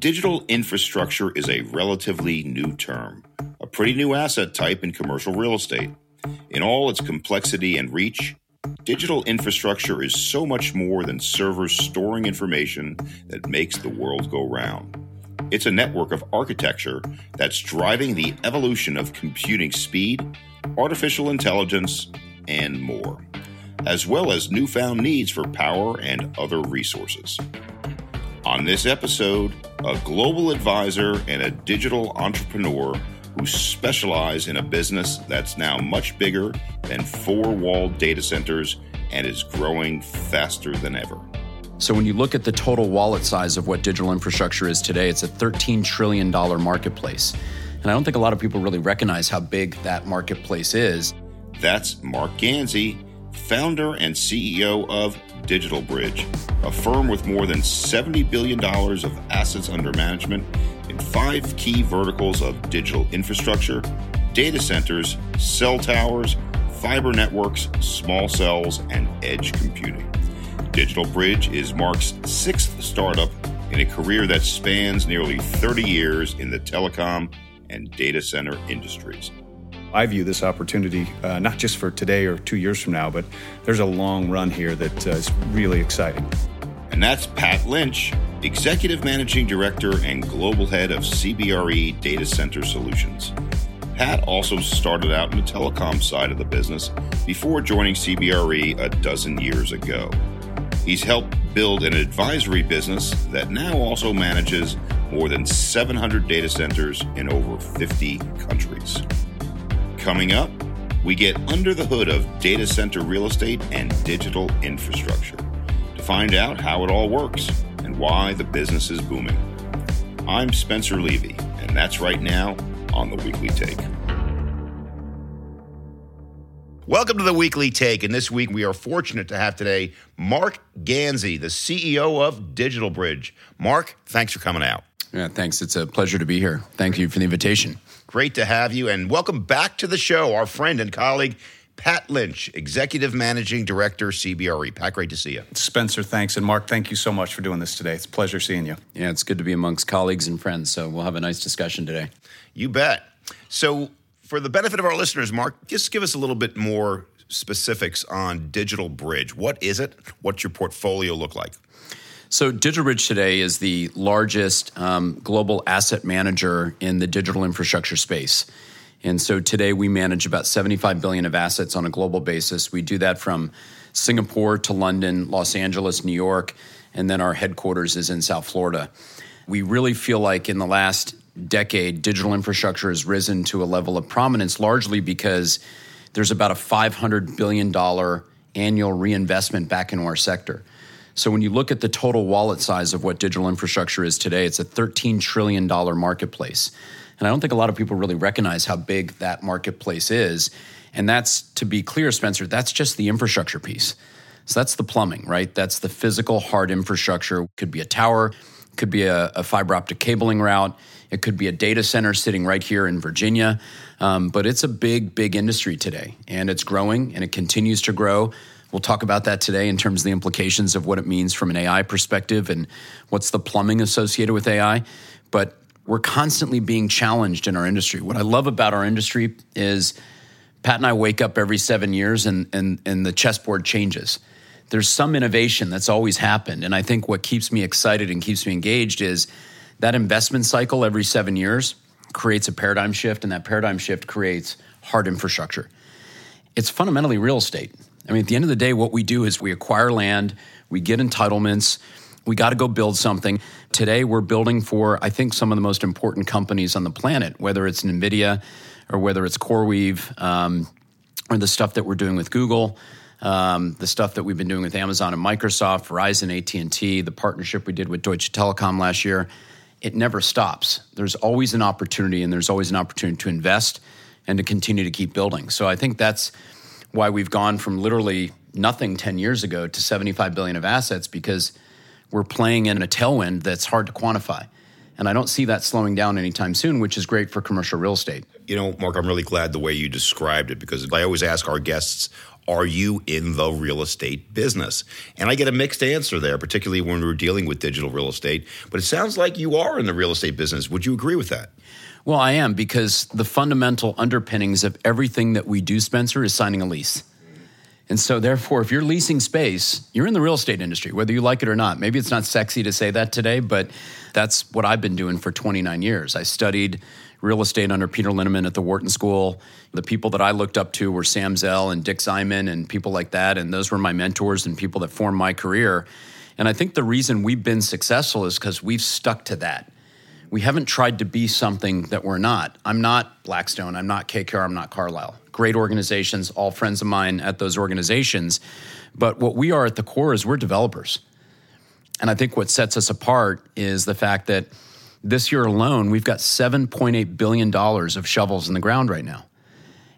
Digital infrastructure is a relatively new term, a pretty new asset type in commercial real estate. In all its complexity and reach, digital infrastructure is so much more than servers storing information that makes the world go round. It's a network of architecture that's driving the evolution of computing speed, artificial intelligence, and more, as well as newfound needs for power and other resources. On this episode, a global advisor and a digital entrepreneur who specialize in a business that's now much bigger than four walled data centers and is growing faster than ever. So, when you look at the total wallet size of what digital infrastructure is today, it's a $13 trillion marketplace. And I don't think a lot of people really recognize how big that marketplace is. That's Marc Ganzi, founder and CEO of DigitalBridge, a firm with more than $70 billion of assets under management in five key verticals of digital infrastructure, data centers, cell towers, fiber networks, small cells, and edge computing. DigitalBridge is Marc's sixth startup in a career that spans nearly 30 years in the telecom and data center industries. I view this opportunity uh, not just for today or two years from now, but there's a long run here that uh, is really exciting. And that's Pat Lynch, Executive Managing Director and Global Head of CBRE Data Center Solutions. Pat also started out in the telecom side of the business before joining CBRE a dozen years ago. He's helped build an advisory business that now also manages more than 700 data centers in over 50 countries. Coming up, we get under the hood of data center real estate and digital infrastructure to find out how it all works and why the business is booming. I'm Spencer Levy, and that's right now on the Weekly Take. Welcome to the Weekly Take, and this week we are fortunate to have today Marc Ganzi, the CEO of DigitalBridge. Marc, thanks for coming out. Yeah, thanks. It's a pleasure to be here. Thank you for the invitation. Great to have you, and welcome back to the show, our friend and colleague, Pat Lynch, Executive Managing Director, CBRE. Pat, great to see you. Spencer, thanks. And Marc, thank you so much for doing this today. It's a pleasure seeing you. Yeah, it's good to be amongst colleagues and friends. So we'll have a nice discussion today. You bet. So, for the benefit of our listeners, Marc, just give us a little bit more specifics on DigitalBridge. What is it? What's your portfolio look like? So, DigitalBridge today is the largest um, global asset manager in the digital infrastructure space. And so today we manage about 75 billion of assets on a global basis. We do that from Singapore to London, Los Angeles, New York, and then our headquarters is in South Florida. We really feel like in the last decade, digital infrastructure has risen to a level of prominence largely because there's about a $500 billion annual reinvestment back into our sector. So when you look at the total wallet size of what digital infrastructure is today, it's a $13 trillion marketplace. And I don't think a lot of people really recognize how big that marketplace is. And that's, to be clear, Spencer, that's just the infrastructure piece. So that's the plumbing, right? That's the physical hard infrastructure. Could be a tower, could be a, a fiber optic cabling route, it could be a data center sitting right here in Virginia. Um, but it's a big, big industry today, and it's growing and it continues to grow. We'll talk about that today in terms of the implications of what it means from an AI perspective and what's the plumbing associated with AI. But we're constantly being challenged in our industry. What I love about our industry is Pat and I wake up every seven years and, and, and the chessboard changes. There's some innovation that's always happened. And I think what keeps me excited and keeps me engaged is that investment cycle every seven years creates a paradigm shift, and that paradigm shift creates hard infrastructure. It's fundamentally real estate. I mean, at the end of the day, what we do is we acquire land, we get entitlements, we got to go build something. Today, we're building for, I think, some of the most important companies on the planet, whether it's NVIDIA or whether it's CoreWeave um, or the stuff that we're doing with Google. Um, the stuff that we've been doing with Amazon and Microsoft, Verizon, AT&T, the partnership we did with Deutsche Telekom last year, it never stops. There's always an opportunity and there's always an opportunity to invest and to continue to keep building. So I think that's why we've gone from literally nothing 10 years ago to 75 billion of assets because – we're playing in a tailwind that's hard to quantify. And I don't see that slowing down anytime soon, which is great for commercial real estate. You know, Marc, I'm really glad the way you described it because I always ask our guests are you in the real estate business? And I get a mixed answer there, particularly when we're dealing with digital real estate. But it sounds like you are in the real estate business. Would you agree with that? Well, I am because the fundamental underpinnings of everything that we do, Spencer, is signing a lease. And so, therefore, if you're leasing space, you're in the real estate industry, whether you like it or not. Maybe it's not sexy to say that today, but that's what I've been doing for 29 years. I studied real estate under Peter Linneman at the Wharton School. The people that I looked up to were Sam Zell and Dick Ziman and people like that. And those were my mentors and people that formed my career. And I think the reason we've been successful is because we've stuck to that. We haven't tried to be something that we're not. I'm not Blackstone. I'm not KKR. I'm not Carlyle great organizations, all friends of mine at those organizations. But what we are at the core is we're developers. And I think what sets us apart is the fact that this year alone, we've got $7.8 billion of shovels in the ground right now.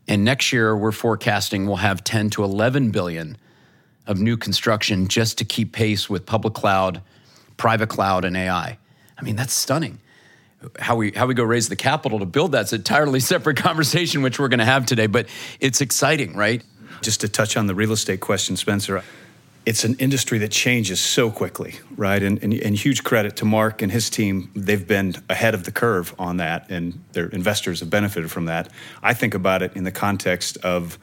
And next year, we're forecasting we'll have 10 to 11 billion of new construction just to keep pace with public cloud, private cloud, and AI. I mean, that's stunning how we how we go raise the capital to build that's an entirely separate conversation which we're going to have today but it's exciting right? Just to touch on the real estate question spencer it's an industry that changes so quickly right? And, and, and huge credit to mark and his team. They've been ahead of the curve on that and their investors have benefited from that. I think about it in the context of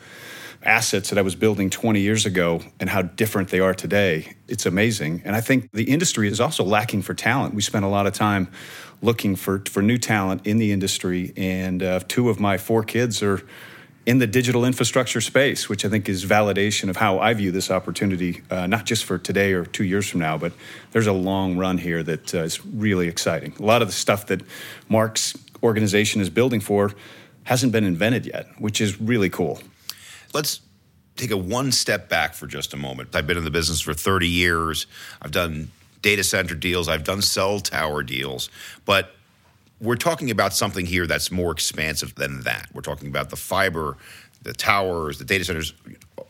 assets that I was building 20 years ago and how different they are today. It's amazing. And I think the industry is also lacking for talent. We spent a lot of time looking for, for new talent in the industry. And uh, two of my four kids are in the digital infrastructure space, which I think is validation of how I view this opportunity, uh, not just for today or two years from now, but there's a long run here that uh, is really exciting. A lot of the stuff that Marc's organization is building for hasn't been invented yet, which is really cool. Let's take a one step back for just a moment. I've been in the business for 30 years. I've done data center deals, I've done cell tower deals, but we're talking about something here that's more expansive than that. We're talking about the fiber, the towers, the data centers,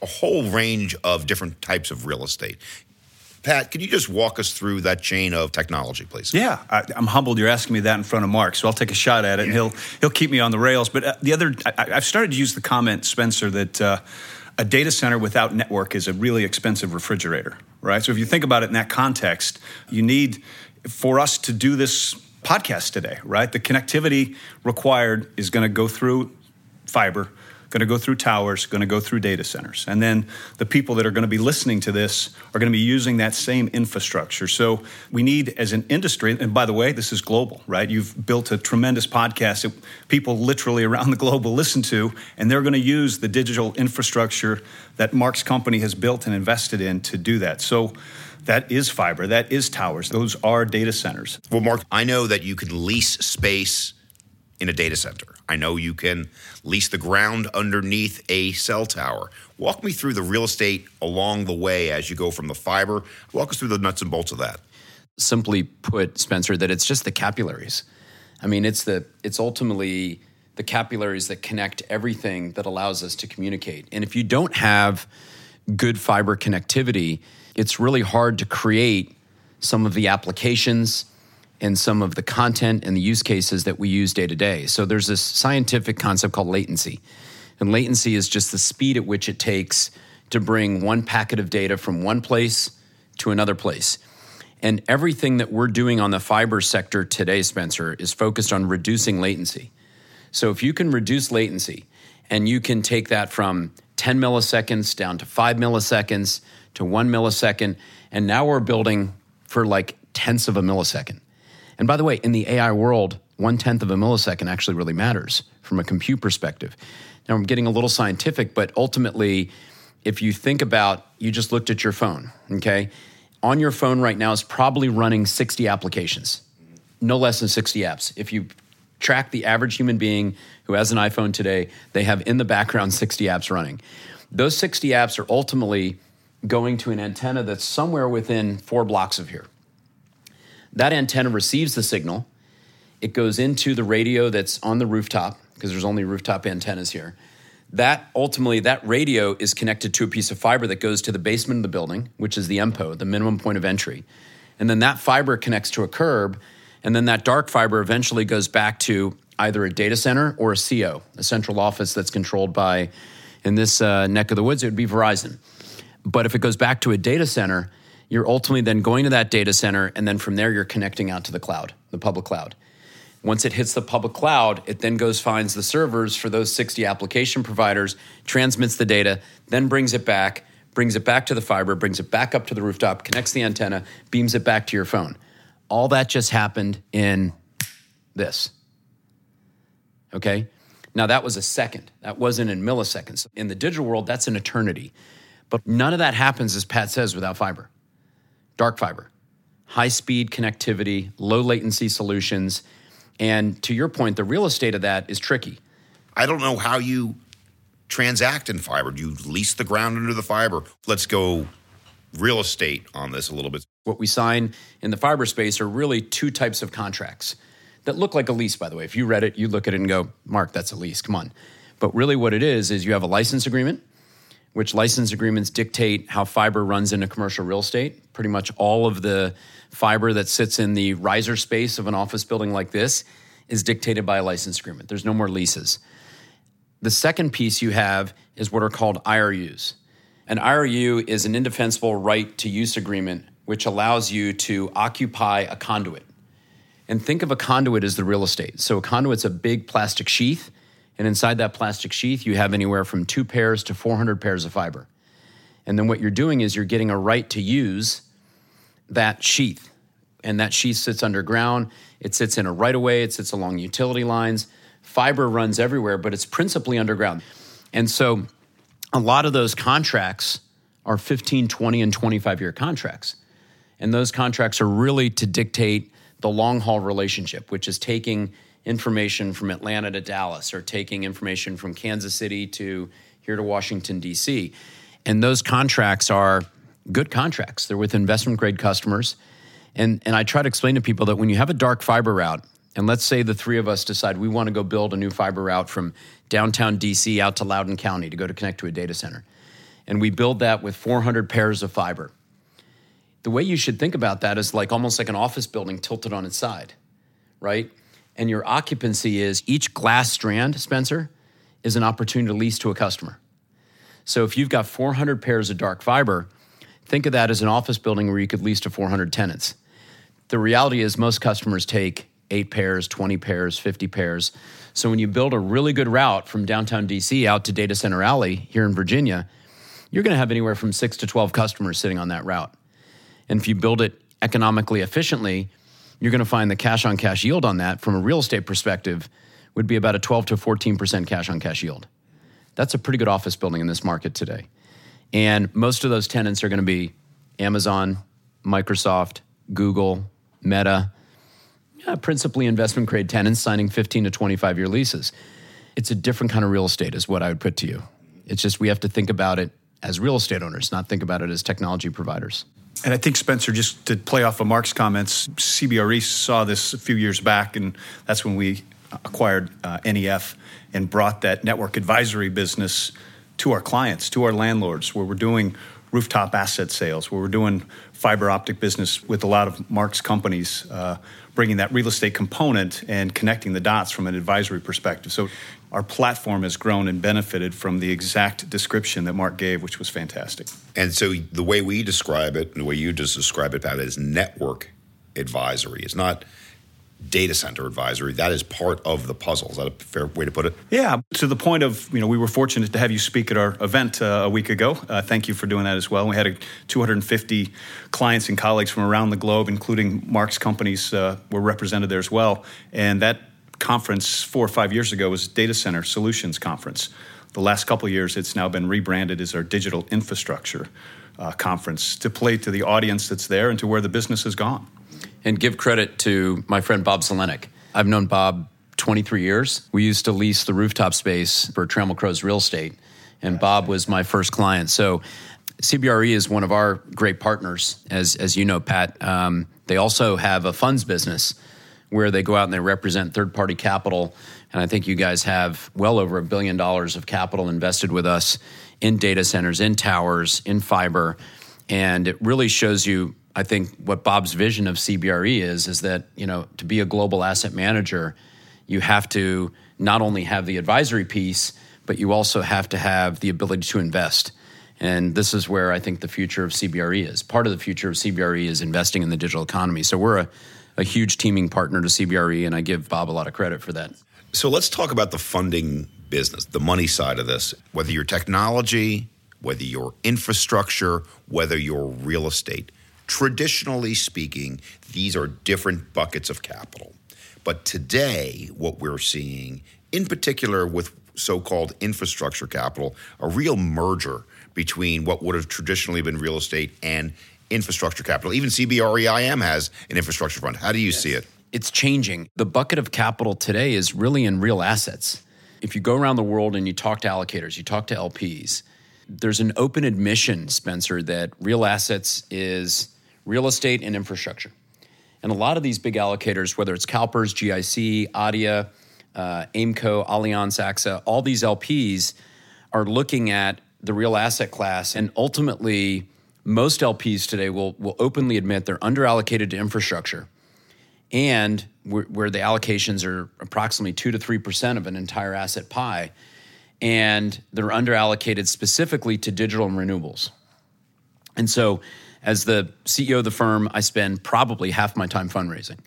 a whole range of different types of real estate. Pat, can you just walk us through that chain of technology, please? Yeah, I, am humbled you're asking me that in front of Marc, so I'll take a shot at it, and he'll he'll keep me on the rails. But uh, the other, I, have started to use the comment, Spencer, that uh, a data center without network is a really expensive refrigerator, right? So if you think about it in that context, you need for us to do this podcast today, right? The connectivity required is going to go through fiber going to go through towers, going to go through data centers. And then the people that are going to be listening to this are going to be using that same infrastructure. So we need, as an industry, and by the way, this is global, right? You've built a tremendous podcast that people literally around the globe will listen to, and they're going to use the digital infrastructure that Marc's company has built and invested in to do that. So that is fiber, that is towers, those are data centers. Well, Marc, I know that you can lease space in a data center. I know you can lease the ground underneath a cell tower. Walk me through the real estate along the way as you go from the fiber. Walk us through the nuts and bolts of that. Simply put, Spencer, that it's just the capillaries. I mean, it's the it's ultimately the capillaries that connect everything that allows us to communicate. And if you don't have good fiber connectivity, it's really hard to create some of the applications and some of the content and the use cases that we use day to day. So there's this scientific concept called latency. And latency is just the speed at which it takes to bring one packet of data from one place to another place. And everything that we're doing on the fiber sector today, Spencer, is focused on reducing latency. So if you can reduce latency and you can take that from 10 milliseconds down to five milliseconds to one millisecond, and now we're building for like tenths of a millisecond. And by the way, in the AI world, one tenth of a millisecond actually really matters from a compute perspective. Now, I'm getting a little scientific, but ultimately, if you think about you just looked at your phone, okay? On your phone right now is probably running 60 applications, no less than 60 apps. If you track the average human being who has an iPhone today, they have in the background 60 apps running. Those 60 apps are ultimately going to an antenna that's somewhere within four blocks of here. That antenna receives the signal. It goes into the radio that's on the rooftop because there's only rooftop antennas here. That ultimately, that radio is connected to a piece of fiber that goes to the basement of the building, which is the MPO, the minimum point of entry. And then that fiber connects to a curb, and then that dark fiber eventually goes back to either a data center or a CO, a central office that's controlled by in this uh, neck of the woods, it would be Verizon. But if it goes back to a data center, you're ultimately then going to that data center, and then from there, you're connecting out to the cloud, the public cloud. Once it hits the public cloud, it then goes finds the servers for those 60 application providers, transmits the data, then brings it back, brings it back to the fiber, brings it back up to the rooftop, connects the antenna, beams it back to your phone. All that just happened in this. Okay? Now, that was a second. That wasn't in milliseconds. In the digital world, that's an eternity. But none of that happens, as Pat says, without fiber. Dark fiber, high speed connectivity, low latency solutions. And to your point, the real estate of that is tricky. I don't know how you transact in fiber. Do you lease the ground under the fiber? Let's go real estate on this a little bit. What we sign in the fiber space are really two types of contracts that look like a lease, by the way. If you read it, you look at it and go, Marc, that's a lease. Come on. But really, what it is, is you have a license agreement, which license agreements dictate how fiber runs into commercial real estate. Pretty much all of the fiber that sits in the riser space of an office building like this is dictated by a license agreement. There's no more leases. The second piece you have is what are called IRUs. An IRU is an indefensible right to use agreement, which allows you to occupy a conduit. And think of a conduit as the real estate. So a conduit's a big plastic sheath, and inside that plastic sheath, you have anywhere from two pairs to 400 pairs of fiber. And then what you're doing is you're getting a right to use that sheath. And that sheath sits underground, it sits in a right of way, it sits along utility lines fiber runs everywhere, but it's principally underground. And so a lot of those contracts are 15, 20, and 25 year contracts. And those contracts are really to dictate the long haul relationship, which is taking information from Atlanta to Dallas or taking information from Kansas City to here to Washington, D.C. And those contracts are good contracts. They're with investment grade customers. And, and I try to explain to people that when you have a dark fiber route, and let's say the three of us decide we want to go build a new fiber route from downtown DC out to Loudoun County to go to connect to a data center. And we build that with 400 pairs of fiber. The way you should think about that is like almost like an office building tilted on its side, right? And your occupancy is each glass strand, Spencer, is an opportunity to lease to a customer. So if you've got 400 pairs of dark fiber, think of that as an office building where you could lease to 400 tenants. The reality is most customers take eight pairs, 20 pairs, 50 pairs. So when you build a really good route from downtown DC out to Data Center Alley here in Virginia, you're going to have anywhere from six to 12 customers sitting on that route. And if you build it economically efficiently, you're going to find the cash on cash yield on that from a real estate perspective would be about a 12 to 14% cash on cash yield. That's a pretty good office building in this market today. And most of those tenants are going to be Amazon, Microsoft, Google, Meta, uh, principally investment grade tenants signing 15 to 25 year leases. It's a different kind of real estate, is what I would put to you. It's just we have to think about it as real estate owners, not think about it as technology providers. And I think, Spencer, just to play off of Marc's comments, CBRE saw this a few years back, and that's when we acquired uh, NEF and brought that network advisory business to our clients, to our landlords, where we're doing rooftop asset sales, where we're doing fiber optic business with a lot of Marc's companies. Uh, bringing that real estate component and connecting the dots from an advisory perspective. So our platform has grown and benefited from the exact description that Marc gave, which was fantastic. And so the way we describe it, and the way you just describe it, Pat, is network advisory. It's not data center advisory. That is part of the puzzle. Is that a fair way to put it? Yeah, to the point of, you know, we were fortunate to have you speak at our event uh, a week ago. Uh, thank you for doing that as well. We had a 250 clients and colleagues from around the globe, including Marc's companies, uh, were represented there as well. And that conference four or five years ago was Data Center Solutions Conference. The last couple years, it's now been rebranded as our Digital Infrastructure uh, Conference to play to the audience that's there and to where the business has gone and give credit to my friend Bob Sulentic. I've known Bob 23 years. We used to lease the rooftop space for Trammell Crow's real estate, and Bob was my first client. So CBRE is one of our great partners, as as you know, Pat. Um, they also have a funds business where they go out and they represent third party capital. And I think you guys have well over a billion dollars of capital invested with us in data centers, in towers, in fiber. And it really shows you I think what Bob's vision of CBRE is is that you know to be a global asset manager, you have to not only have the advisory piece, but you also have to have the ability to invest. And this is where I think the future of CBRE is. Part of the future of CBRE is investing in the digital economy. So we're a, a huge teaming partner to CBRE, and I give Bob a lot of credit for that. So let's talk about the funding business, the money side of this. Whether you're technology, whether you're infrastructure, whether you're real estate, traditionally speaking, these are different buckets of capital. But today, what we're seeing, in particular with so called infrastructure capital, a real merger between what would have traditionally been real estate and infrastructure capital. Even CBREIM has an infrastructure fund. How do you yes. see it? It's changing. The bucket of capital today is really in real assets. If you go around the world and you talk to allocators, you talk to LPs, there's an open admission, Spencer, that real assets is real estate and infrastructure. And a lot of these big allocators, whether it's CalPERS, GIC, ADIA, uh, AIMCO, Allianz, AXA, all these LPs are looking at the real asset class. And ultimately, most LPs today will, will openly admit they're underallocated to infrastructure and where the allocations are approximately 2 to 3% of an entire asset pie. And they're underallocated specifically to digital and renewables. And so, as the CEO of the firm, I spend probably half my time fundraising.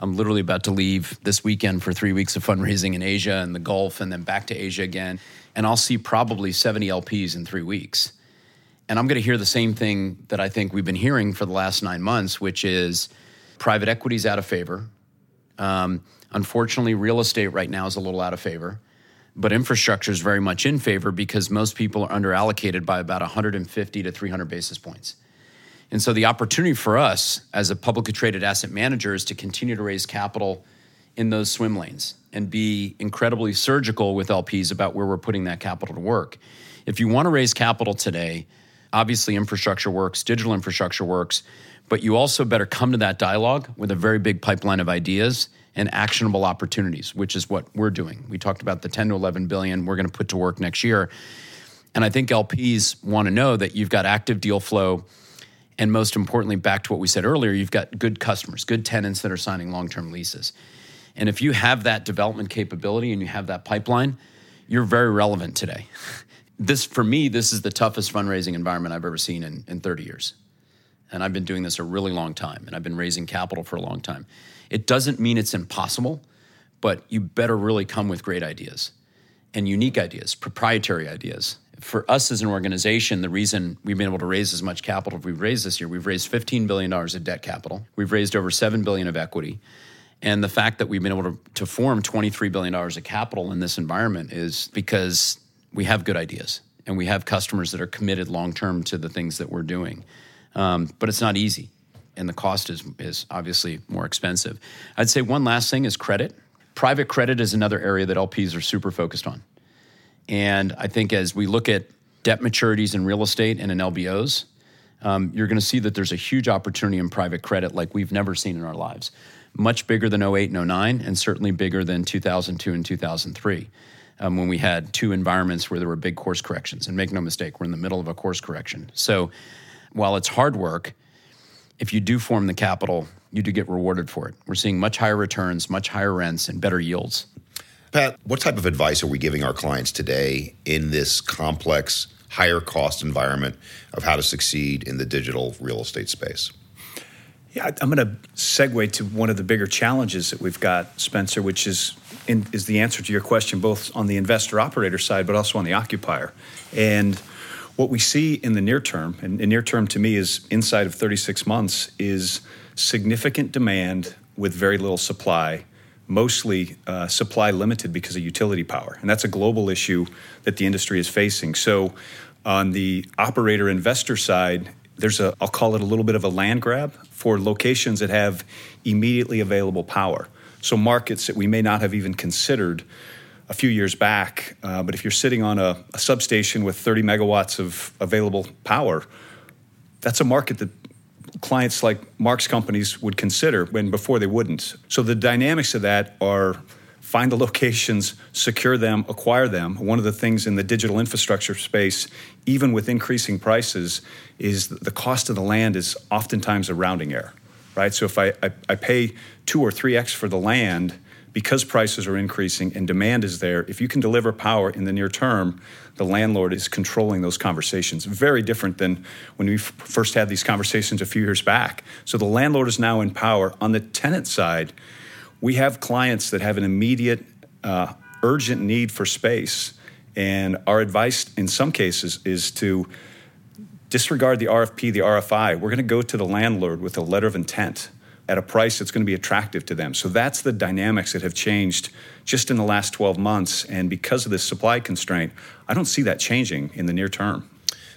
I'm literally about to leave this weekend for three weeks of fundraising in Asia and the Gulf, and then back to Asia again. And I'll see probably 70 LPs in three weeks. And I'm going to hear the same thing that I think we've been hearing for the last nine months, which is private equity is out of favor. Um, unfortunately, real estate right now is a little out of favor, but infrastructure is very much in favor because most people are underallocated by about 150 to 300 basis points. And so the opportunity for us as a publicly traded asset manager is to continue to raise capital in those swim lanes and be incredibly surgical with LPs about where we're putting that capital to work. If you want to raise capital today, obviously infrastructure works, digital infrastructure works, but you also better come to that dialogue with a very big pipeline of ideas and actionable opportunities, which is what we're doing. We talked about the 10 to 11 billion we're going to put to work next year. And I think LPs want to know that you've got active deal flow and most importantly, back to what we said earlier, you've got good customers, good tenants that are signing long term leases. And if you have that development capability and you have that pipeline, you're very relevant today. This, for me, this is the toughest fundraising environment I've ever seen in, in 30 years. And I've been doing this a really long time, and I've been raising capital for a long time. It doesn't mean it's impossible, but you better really come with great ideas and unique ideas, proprietary ideas for us as an organization, the reason we've been able to raise as much capital as we've raised this year, we've raised $15 billion of debt capital. We've raised over 7 billion of equity. And the fact that we've been able to, to form $23 billion of capital in this environment is because we have good ideas and we have customers that are committed long term to the things that we're doing. Um, but it's not easy, and the cost is, is obviously more expensive. I'd say one last thing is credit. Private credit is another area that LPs are super focused on. And I think as we look at debt maturities in real estate and in LBOs, um, you're going to see that there's a huge opportunity in private credit like we've never seen in our lives. Much bigger than 08 and 09, and certainly bigger than 2002 and 2003, um, when we had two environments where there were big course corrections. And make no mistake, we're in the middle of a course correction. So while it's hard work, if you do form the capital, you do get rewarded for it. We're seeing much higher returns, much higher rents, and better yields. Pat, what type of advice are we giving our clients today in this complex, higher cost environment of how to succeed in the digital real estate space? Yeah, I'm going to segue to one of the bigger challenges that we've got, Spencer, which is in, is the answer to your question, both on the investor operator side, but also on the occupier. And what we see in the near term, and, and near term to me is inside of 36 months, is significant demand with very little supply mostly uh, supply limited because of utility power. And that's a global issue that the industry is facing. So, on the operator investor side, there's a, I'll call it a little bit of a land grab for locations that have immediately available power. So, markets that we may not have even considered a few years back. Uh, but if you're sitting on a, a substation with 30 megawatts of available power, that's a market that clients like Marc's companies would consider when before they wouldn't. So the dynamics of that are find the locations, secure them, acquire them. One of the things in the digital infrastructure space, even with increasing prices, is the cost of the land is oftentimes a rounding error, right? So if I, I, I pay two or three X for the land, because prices are increasing and demand is there, if you can deliver power in the near term, the landlord is controlling those conversations. Very different than when we f- first had these conversations a few years back. So the landlord is now in power. On the tenant side, we have clients that have an immediate, uh, urgent need for space. And our advice in some cases is to disregard the RFP, the RFI. We're going to go to the landlord with a letter of intent at a price that's going to be attractive to them. So that's the dynamics that have changed just in the last 12 months. And because of this supply constraint, I don't see that changing in the near term.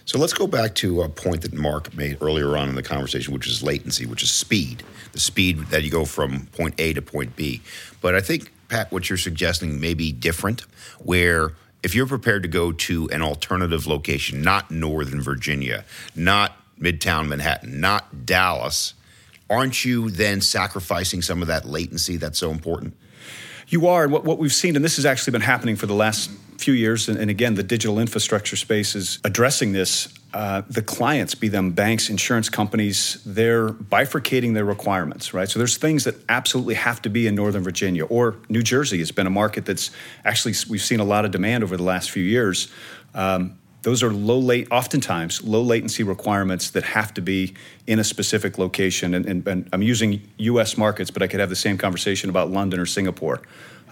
So let's go back to a point that Marc made earlier on in the conversation, which is latency, which is speed, the speed that you go from point A to point B. But I think, Pat, what you're suggesting may be different, where if you're prepared to go to an alternative location, not Northern Virginia, not Midtown Manhattan, not Dallas, aren't you then sacrificing some of that latency that's so important? You are. What, what we've seen, and this has actually been happening for the last few years, and, and again, the digital infrastructure space is addressing this. Uh, the clients, be them banks, insurance companies, they're bifurcating their requirements, right? So there's things that absolutely have to be in Northern Virginia or New Jersey has been a market that's actually we've seen a lot of demand over the last few years. Um, those are low late, oftentimes low latency requirements that have to be in a specific location. And, and, and I'm using U.S. markets, but I could have the same conversation about London or Singapore.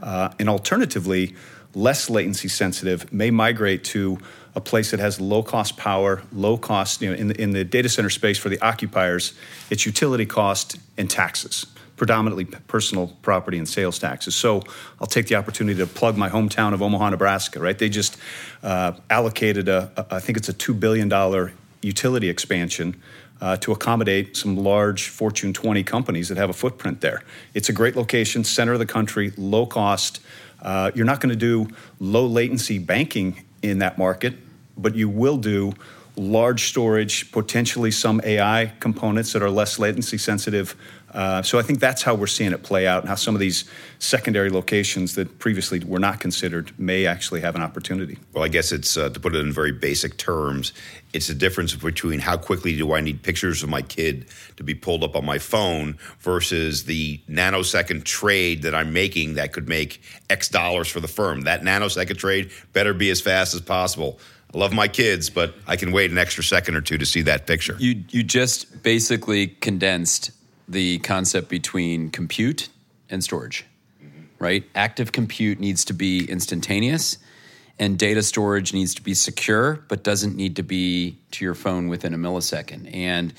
Uh, and alternatively, less latency sensitive may migrate to a place that has low cost power, low cost, you know, in the, in the data center space for the occupiers, it's utility cost and taxes predominantly personal property and sales taxes. So I'll take the opportunity to plug my hometown of Omaha, Nebraska. Right, they just uh, allocated a, a, I think it's a two billion dollar utility expansion. Uh, to accommodate some large Fortune 20 companies that have a footprint there. It's a great location, center of the country, low cost. Uh, you're not going to do low latency banking in that market, but you will do large storage, potentially some AI components that are less latency sensitive uh, so I think that's how we're seeing it play out, and how some of these secondary locations that previously were not considered may actually have an opportunity. Well, I guess it's uh, to put it in very basic terms, it's the difference between how quickly do I need pictures of my kid to be pulled up on my phone versus the nanosecond trade that I'm making that could make X dollars for the firm. That nanosecond trade better be as fast as possible. I love my kids, but I can wait an extra second or two to see that picture. You you just basically condensed the concept between compute and storage, mm-hmm. right? Active compute needs to be instantaneous, and data storage needs to be secure, but doesn't need to be to your phone within a millisecond. And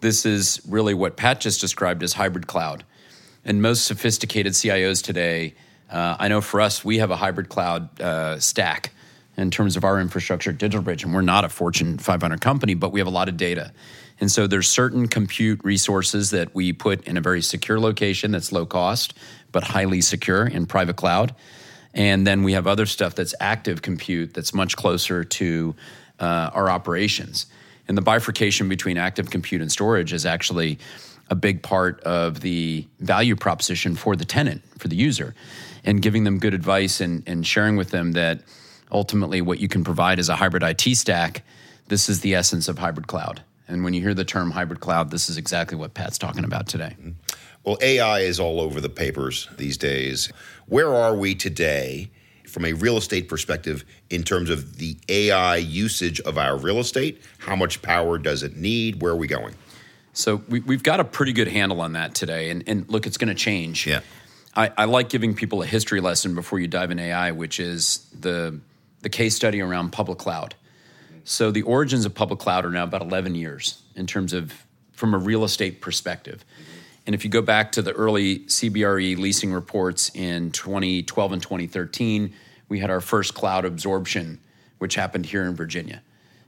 this is really what Pat just described as hybrid cloud. And most sophisticated CIOs today, uh, I know for us, we have a hybrid cloud uh, stack in terms of our infrastructure at DigitalBridge, and we're not a Fortune 500 company, but we have a lot of data. And so there's certain compute resources that we put in a very secure location that's low cost, but highly secure in private cloud. And then we have other stuff that's active compute that's much closer to uh, our operations. And the bifurcation between active compute and storage is actually a big part of the value proposition for the tenant, for the user, and giving them good advice and, and sharing with them that ultimately what you can provide is a hybrid IT stack. This is the essence of hybrid cloud. And when you hear the term hybrid cloud, this is exactly what Pat's talking about today. Mm-hmm. Well, AI is all over the papers these days. Where are we today from a real estate perspective in terms of the AI usage of our real estate? How much power does it need? Where are we going? So we, have got a pretty good handle on that today. And, and look, it's going to change. Yeah. I, I like giving people a history lesson before you dive in AI, which is the the case study around public cloud. So the origins of public cloud are now about 11 years in terms of from a real estate perspective. And if you go back to the early CBRE leasing reports in 2012 and 2013, we had our first cloud absorption, which happened here in Virginia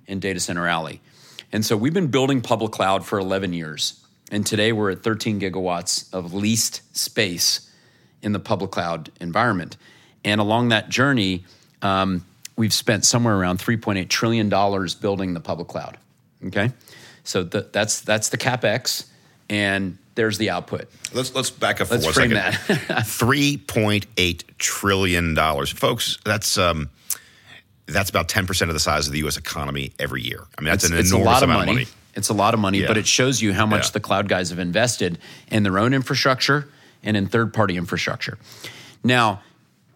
in Data Center Alley. And so we've been building public cloud for 11 years. And today we're at 13 gigawatts of leased space in the public cloud environment. And along that journey, um, we've spent somewhere around 3.8 trillion dollars building the public cloud. Okay, so the, that's that's the capex, and there's the output. Let's let's back up for let's one frame second. That. Three point eight trillion dollars, folks. That's um, that's about ten percent of the size of the U.S. economy every year. I mean, that's it's, an it's enormous of amount money. of money. It's a lot of money, Yeah. but it shows you how much Yeah. the cloud guys have invested in their own infrastructure and in third party infrastructure. Now,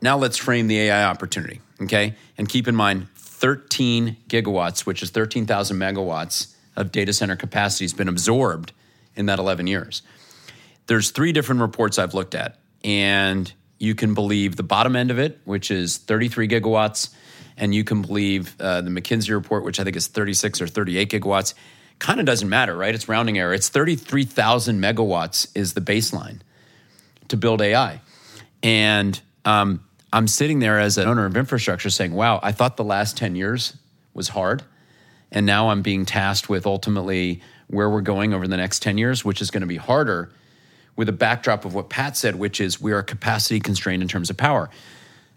now let's frame the AI opportunity, okay? And keep in mind 13 gigawatts, which is 13,000 megawatts of data center capacity has been absorbed in that 11 years. There's three different reports I've looked at, and you can believe the bottom end of it, which is 33 gigawatts, and you can believe uh, the McKinsey report, which I think is 36 or 38 gigawatts. Kind of doesn't matter, right? It's rounding error. It's 33,000 megawatts is the baseline to build AI. And um, I'm sitting there as an owner of infrastructure saying, wow, I thought the last 10 years was hard. And now I'm being tasked with ultimately where we're going over the next 10 years, which is going to be harder with a backdrop of what Pat said, which is we are capacity constrained in terms of power.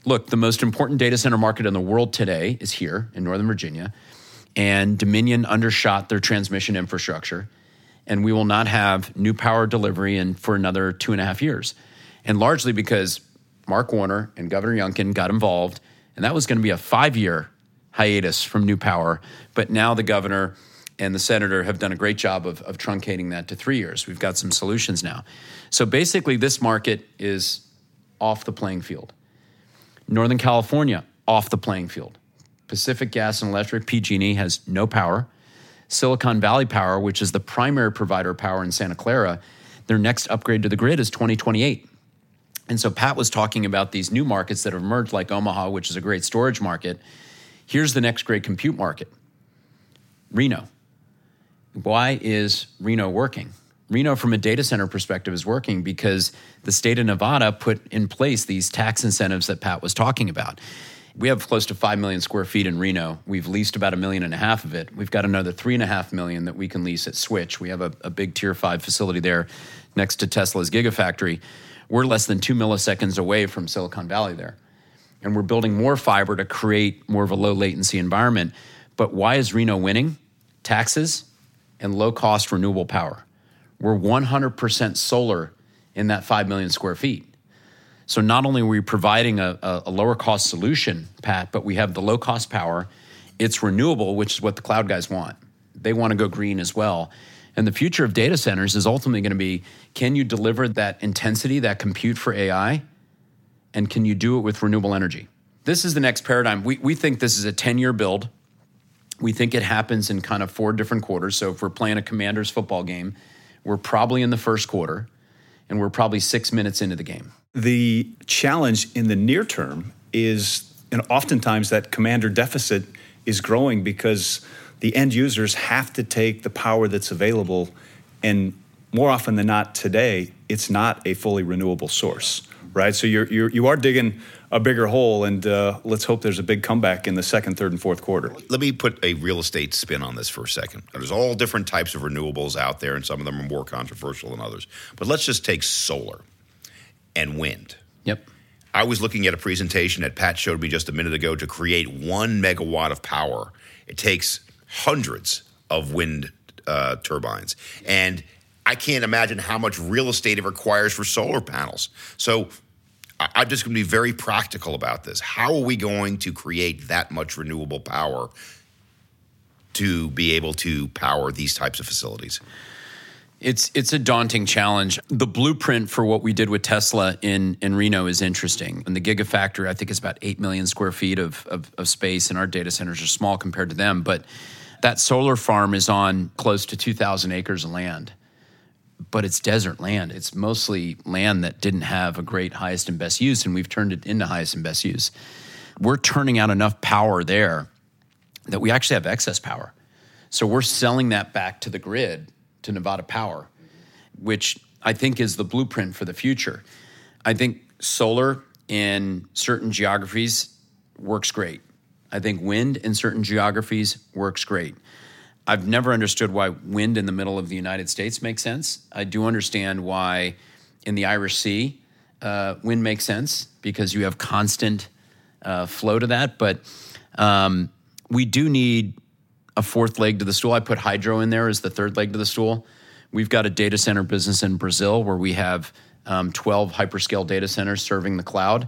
Look, the most important data center market in the world today is here in Northern Virginia, and Dominion undershot their transmission infrastructure, and we will not have new power delivery in for another two and a half years, and largely because Mark Warner and Governor Youngkin got involved, and that was going to be a five-year hiatus from new power, but now the governor and the senator have done a great job of, of truncating that to three years. We've got some solutions now. So basically, this market is off the playing field. Northern California, off the playing field. Pacific Gas and Electric, PG&E, has no power. Silicon Valley Power, which is the primary provider of power in Santa Clara, their next upgrade to the grid is 2028. And so Pat was talking about these new markets that have emerged, like Omaha, which is a great storage market. Here's the next great compute market Reno. Why is Reno working? Reno, from a data center perspective, is working because the state of Nevada put in place these tax incentives that Pat was talking about. We have close to 5 million square feet in Reno. We've leased about a million and a half of it. We've got another three and a half million that we can lease at Switch. We have a, a big tier five facility there next to Tesla's Gigafactory. We're less than two milliseconds away from Silicon Valley there. And we're building more fiber to create more of a low latency environment. But why is Reno winning? Taxes, and low cost renewable power. We're 100% solar in that 5 million square feet. So not only are we providing a, a, lower cost solution, Pat, but we have the low cost power. It's renewable, which is what the cloud guys want. They want to go green as well. And the future of data centers is ultimately going to be can you deliver that intensity, that compute for AI? And can you do it with renewable energy? This is the next paradigm. We, we think this is a 10 year build. We think it happens in kind of four different quarters. So if we're playing a Commanders football game, we're probably in the first quarter and we're probably six minutes into the game. The challenge in the near term is, and oftentimes that commander deficit is growing because the end users have to take the power that's available. And more often than not today, it's not a fully renewable source, right? So you're, you're, you are digging a bigger hole, and uh, let's hope there's a big comeback in the second, third, and fourth quarter. Let me put a real estate spin on this for a second. There's all different types of renewables out there, and some of them are more controversial than others. But let's just take solar and wind. Yep. I was looking at a presentation that Pat showed me just a minute ago to create one megawatt of power. It takes hundreds of wind uh, turbines. And I can't imagine how much real estate it requires for solar panels. So I'm just going to be very practical about this. How are we going to create that much renewable power to be able to power these types of facilities? It's it's a daunting challenge. The blueprint for what we did with Tesla in in Reno is interesting. And the Gigafactory, I think, is about eight million square feet of, of, of space, and our data centers are small compared to them. But that solar farm is on close to two thousand acres of land but it's desert land. It's mostly land that didn't have a great highest and best use, and we've turned it into highest and best use. We're turning out enough power there that we actually have excess power. So we're selling that back to the grid, to Nevada Power, which I think is the blueprint for the future. I think solar in certain geographies works great. I think wind in certain geographies works great. I've never understood why wind in the middle of the United States makes sense. I do understand why in the Irish Sea uh, wind makes sense because you have constant uh, flow to that. But um, we do need a fourth leg to the stool. I put hydro in there as the third leg to the stool. We've got a data center business in Brazil where we have um, 12 hyperscale data centers serving the cloud,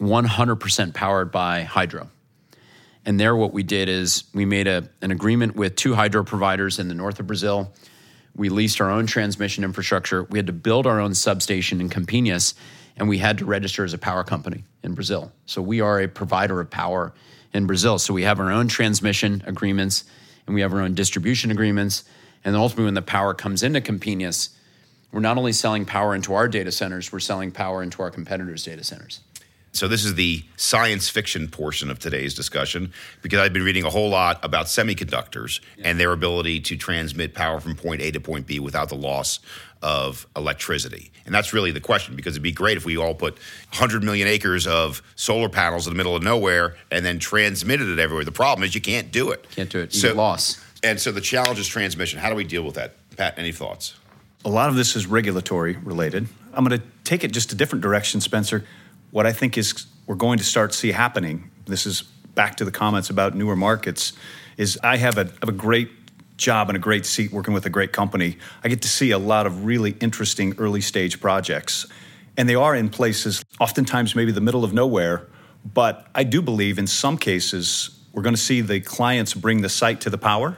100% powered by hydro. And there, what we did is we made a, an agreement with two hydro providers in the north of Brazil. We leased our own transmission infrastructure. We had to build our own substation in Campinas, and we had to register as a power company in Brazil. So we are a provider of power in Brazil. So we have our own transmission agreements and we have our own distribution agreements. And ultimately, when the power comes into Campinas, we're not only selling power into our data centers, we're selling power into our competitors' data centers. So, this is the science fiction portion of today's discussion because I've been reading a whole lot about semiconductors yeah. and their ability to transmit power from point A to point B without the loss of electricity. And that's really the question because it'd be great if we all put 100 million acres of solar panels in the middle of nowhere and then transmitted it everywhere. The problem is you can't do it. Can't do it. You so, get loss. And so the challenge is transmission. How do we deal with that? Pat, any thoughts? A lot of this is regulatory related. I'm going to take it just a different direction, Spencer what I think is we're going to start see happening. This is back to the comments about newer markets. Is I have a, have a great job and a great seat working with a great company. I get to see a lot of really interesting early stage projects, and they are in places oftentimes maybe the middle of nowhere. But I do believe in some cases we're going to see the clients bring the site to the power,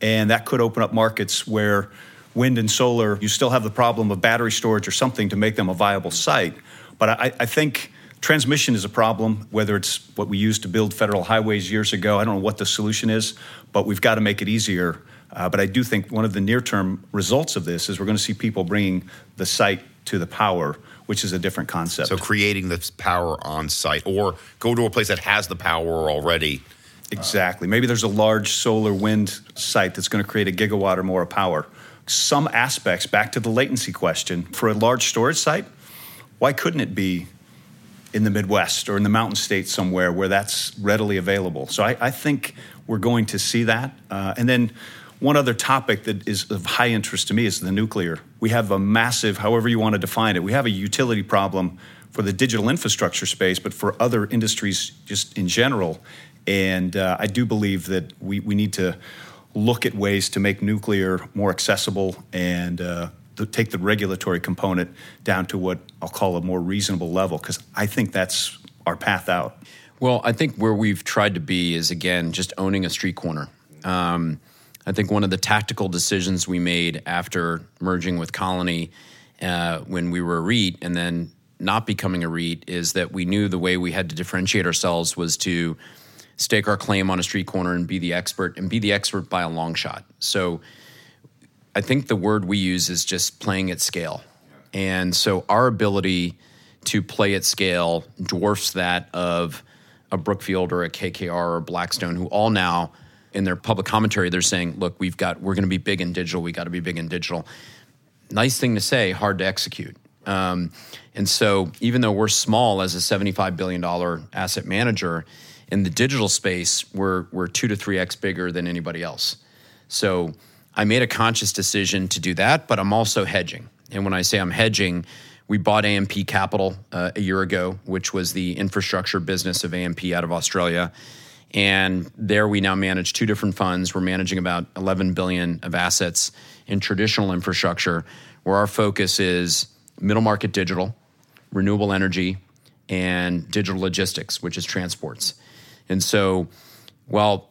and that could open up markets where wind and solar you still have the problem of battery storage or something to make them a viable site but I, I think transmission is a problem, whether it's what we used to build federal highways years ago. I don't know what the solution is, but we've got to make it easier. Uh, but I do think one of the near term results of this is we're going to see people bringing the site to the power, which is a different concept. So creating the power on site or go to a place that has the power already. Exactly. Maybe there's a large solar wind site that's going to create a gigawatt or more of power. Some aspects, back to the latency question, for a large storage site, why couldn't it be in the Midwest or in the mountain states somewhere where that's readily available? So I, I think we're going to see that. Uh, and then one other topic that is of high interest to me is the nuclear. We have a massive, however you want to define it, we have a utility problem for the digital infrastructure space, but for other industries just in general. And uh, I do believe that we, we need to look at ways to make nuclear more accessible and uh, the, take the regulatory component down to what I'll call a more reasonable level because I think that's our path out. Well, I think where we've tried to be is again just owning a street corner. Um, I think one of the tactical decisions we made after merging with Colony uh, when we were a REIT and then not becoming a REIT is that we knew the way we had to differentiate ourselves was to stake our claim on a street corner and be the expert and be the expert by a long shot. So I think the word we use is just playing at scale. And so our ability to play at scale dwarfs that of a Brookfield or a KKR or Blackstone, who all now in their public commentary they're saying, "Look, we've got we're going to be big in digital. We got to be big in digital." Nice thing to say, hard to execute. Um, and so, even though we're small as a seventy-five billion dollar asset manager in the digital space, we're we're two to three x bigger than anybody else. So I made a conscious decision to do that, but I'm also hedging. And when I say I'm hedging, we bought AMP Capital uh, a year ago, which was the infrastructure business of AMP out of Australia. And there we now manage two different funds. We're managing about 11 billion of assets in traditional infrastructure, where our focus is middle market digital, renewable energy, and digital logistics, which is transports. And so, while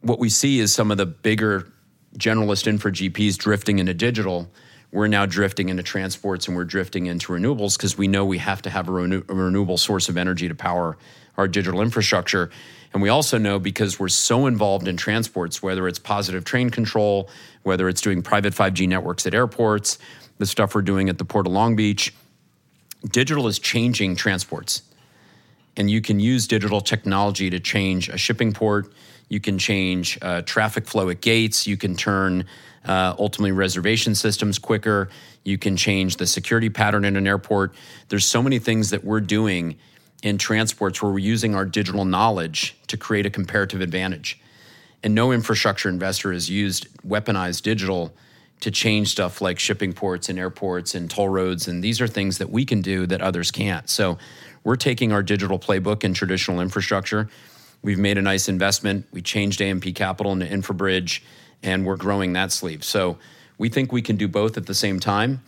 what we see is some of the bigger generalist infra GPs drifting into digital, we're now drifting into transports and we're drifting into renewables because we know we have to have a, renew- a, renewable source of energy to power our digital infrastructure. And we also know because we're so involved in transports, whether it's positive train control, whether it's doing private 5G networks at airports, the stuff we're doing at the Port of Long Beach, digital is changing transports. And you can use digital technology to change a shipping port you can change uh, traffic flow at gates. You can turn uh, ultimately reservation systems quicker. You can change the security pattern in an airport. There's so many things that we're doing in transports where we're using our digital knowledge to create a comparative advantage. And no infrastructure investor has used weaponized digital to change stuff like shipping ports and airports and toll roads. And these are things that we can do that others can't. So we're taking our digital playbook in traditional infrastructure We've made a nice investment. We changed AMP Capital into InfraBridge, and we're growing that sleeve. So we think we can do both at the same time.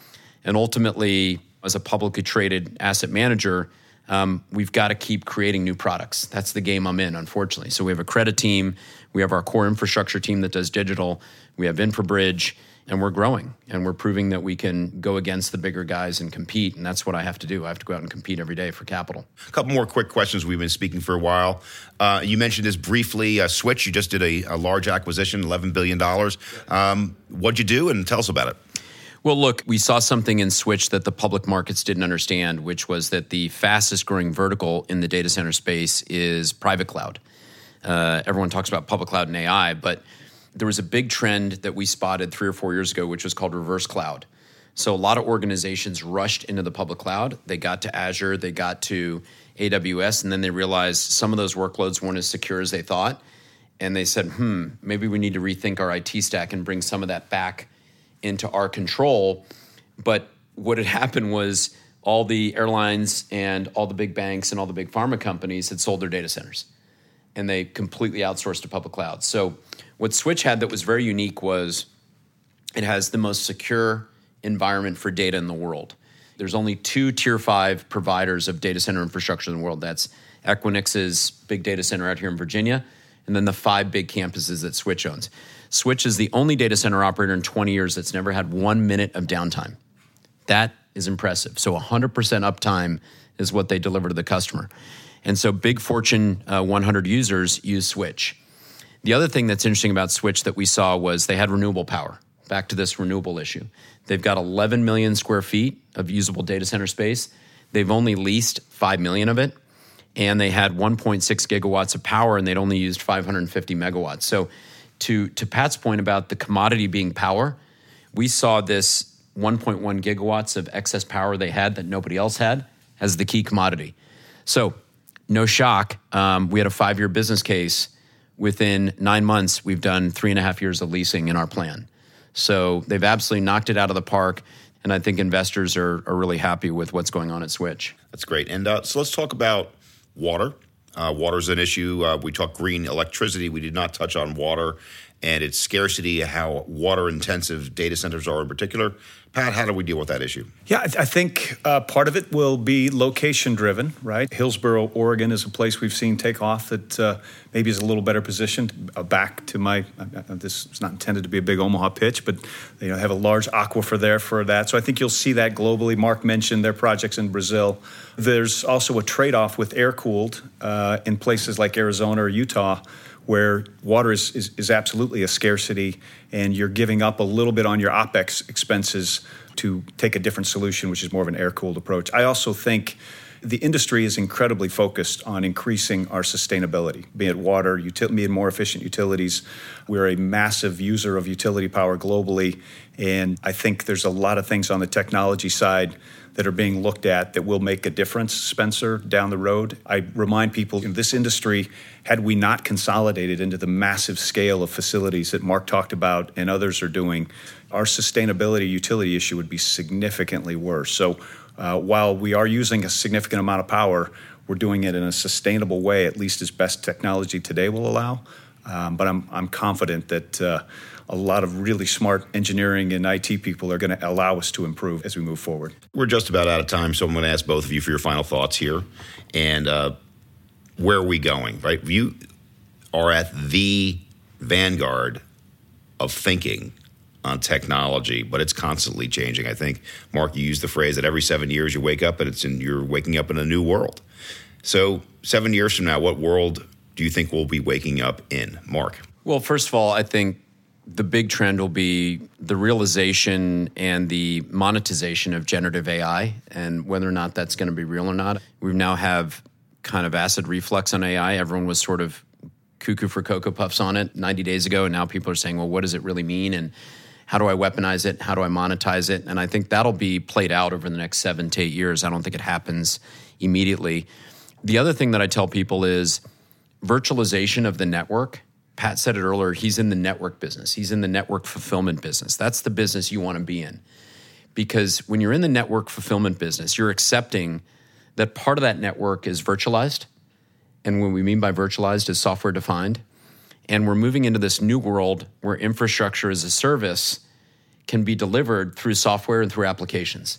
And ultimately, as a publicly traded asset manager, um, we've got to keep creating new products. That's the game I'm in, unfortunately. So we have a credit team, we have our core infrastructure team that does digital, we have InfraBridge, and we're growing and we're proving that we can go against the bigger guys and compete and that's what i have to do. I have to go out and compete every day for capital. A couple more quick questions. We've been speaking for a while. Uh, you mentioned this briefly uh, Switch. You just did a, a, large acquisition $11 billion um, what'd you do and tell us about it? Well, look, we saw something in Switch that the public markets didn't understand, which was that the fastest growing vertical in the data center space is private cloud. Uh, everyone talks about public cloud and AI, but there was a big trend that we spotted three or four years ago, which was called reverse cloud. So a lot of organizations rushed into the public cloud. They got to Azure, they got to AWS, and then they realized some of those workloads weren't as secure as they thought. And they said, hmm, maybe we need to rethink our IT stack and bring some of that back into our control. But what had happened was all the airlines and all the big banks and all the big pharma companies had sold their data centers and they completely outsourced to public cloud. So what Switch had that was very unique was it has the most secure environment for data in the world. There's only two tier five providers of data center infrastructure in the world. That's Equinix's big data center out here in Virginia, and then the five big campuses that Switch owns. Switch is the only data center operator in 20 years that's never had one minute of downtime. That is impressive. So 100% uptime is what they deliver to the customer. And so big Fortune uh, 100 users use Switch. The other thing that's interesting about Switch that we saw was they had renewable power. Back to this renewable issue. They've got 11 million square feet of usable data center space. They've only leased 5 million of it. And they had 1.6 gigawatts of power and they'd only used 550 megawatts. So, to, to Pat's point about the commodity being power, we saw this 1.1 gigawatts of excess power they had that nobody else had as the key commodity. So, no shock, um, we had a five year business case within nine months, we've done three and a half years of leasing in our plan. So they've absolutely knocked it out of the park. And I think investors are, are really happy with what's going on at Switch. That's great. And uh, so let's talk about water. Uh, water is an issue. Uh, we talked green electricity. We did not touch on water and its scarcity, how water intensive data centers are in particular. Pat, how do we deal with that issue? Yeah, I, th- I think uh, part of it will be location driven, right? Hillsboro, Oregon is a place we've seen take off that uh, maybe is a little better positioned. Uh, back to my, this is not intended to be a big Omaha pitch, but you know, have a large aquifer there for that. So I think you'll see that globally. Marc mentioned their projects in Brazil. There's also a trade off with air cooled uh, in places like Arizona or Utah where water is, is, is, absolutely a scarcity and you're giving up a little bit on your OPEX expenses to take a different solution, which is more of an air cooled approach. I also think the industry is incredibly focused on increasing our sustainability, be it water, util- be it more efficient utilities. We're a massive user of utility power globally, and I think there's a lot of things on the technology side that are being looked at that will make a difference, Spencer, down the road. I remind people in this industry, had we not consolidated into the massive scale of facilities that Marc talked about and others are doing, our sustainability utility issue would be significantly worse. So uh, while we are using a significant amount of power, we're doing it in a sustainable way, at least as best technology today will allow. Um, but I'm, I'm confident that uh, a lot of really smart engineering and IT people are going to allow us to improve as we move forward. We're just about out of time, so I'm going to ask both of you for your final thoughts here. And uh, where are we going, right? You are at the vanguard of thinking on technology, but it's constantly changing. I think, Marc, you used the phrase that every seven years you wake up and it's in, you're waking up in a new world. So, seven years from now, what world do you think we'll be waking up in, Marc? Well, first of all, I think the big trend will be the realization and the monetization of generative AI and whether or not that's going to be real or not. We now have kind of acid reflux on AI. Everyone was sort of cuckoo for Cocoa Puffs on it 90 days ago. And now people are saying, well, what does it really mean? And how do I weaponize it? How do I monetize it? And I think that'll be played out over the next seven to eight years. I don't think it happens immediately. The other thing that I tell people is virtualization of the network Pat said it earlier, he's in the network business. He's in the network fulfillment business. That's the business you want to be in. Because when you're in the network fulfillment business, you're accepting that part of that network is virtualized. And what we mean by virtualized is software defined. And we're moving into this new world where infrastructure as a service can be delivered through software and through applications.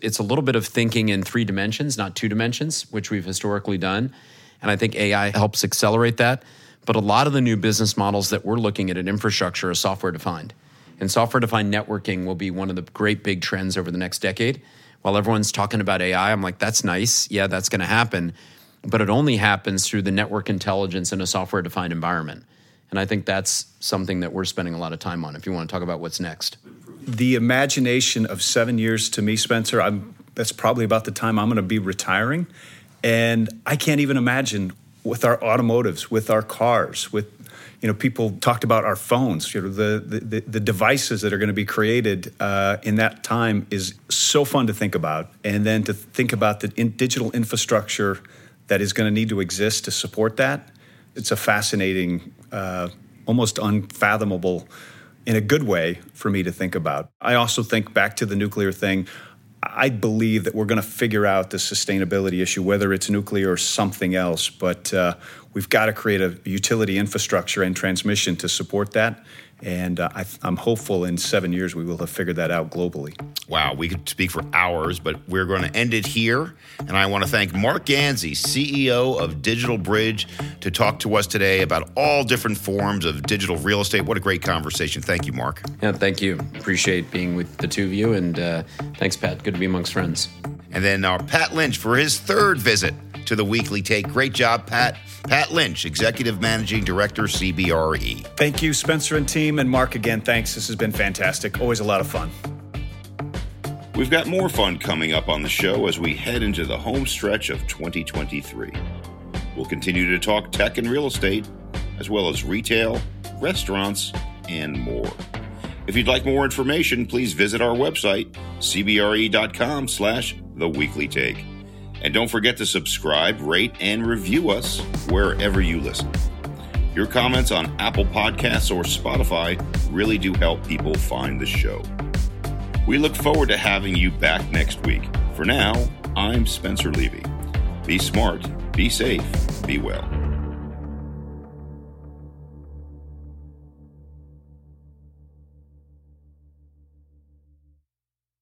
It's a little bit of thinking in three dimensions, not two dimensions, which we've historically done. And I think AI helps accelerate that. But a lot of the new business models that we're looking at in infrastructure are software defined. And software defined networking will be one of the great big trends over the next decade. While everyone's talking about AI, I'm like, that's nice. Yeah, that's going to happen. But it only happens through the network intelligence in a software defined environment. And I think that's something that we're spending a lot of time on if you want to talk about what's next. The imagination of seven years to me, Spencer, I'm, that's probably about the time I'm going to be retiring. And I can't even imagine with our automotives, with our cars, with you know, people talked about our phones. You know, the the, the devices that are going to be created uh, in that time is so fun to think about, and then to think about the in digital infrastructure that is going to need to exist to support that. It's a fascinating, uh, almost unfathomable, in a good way for me to think about. I also think back to the nuclear thing. I believe that we're going to figure out the sustainability issue, whether it's nuclear or something else. But uh, we've got to create a utility infrastructure and transmission to support that. And uh, I, am hopeful in seven years we will have figured that out globally. Wow, we could speak for hours, but we're going to end it here. And I want to thank Marc Ganzi, CEO of DigitalBridge, to talk to us today about all different forms of digital real estate. What a great conversation. Thank you, Marc. Yeah, thank you. Appreciate being with the two of you. And uh, thanks, Pat. Good to be amongst friends. And then our uh, Pat Lynch for his third visit to the Weekly Take. Great job, Pat. Pat Lynch, Executive Managing Director, CBRE. Thank you, Spencer and team. And Marc, again, thanks. This has been fantastic. Always a lot of fun. We've got more fun coming up on the show as we head into the home stretch of 2023. We'll continue to talk tech and real estate, as well as retail, restaurants, and more. If you'd like more information, please visit our website, cbre.com slash the weekly take. And don't forget to subscribe, rate, and review us wherever you listen. Your comments on Apple Podcasts or Spotify really do help people find the show. We look forward to having you back next week. For now, I'm Spencer Levy. Be smart, be safe, be well.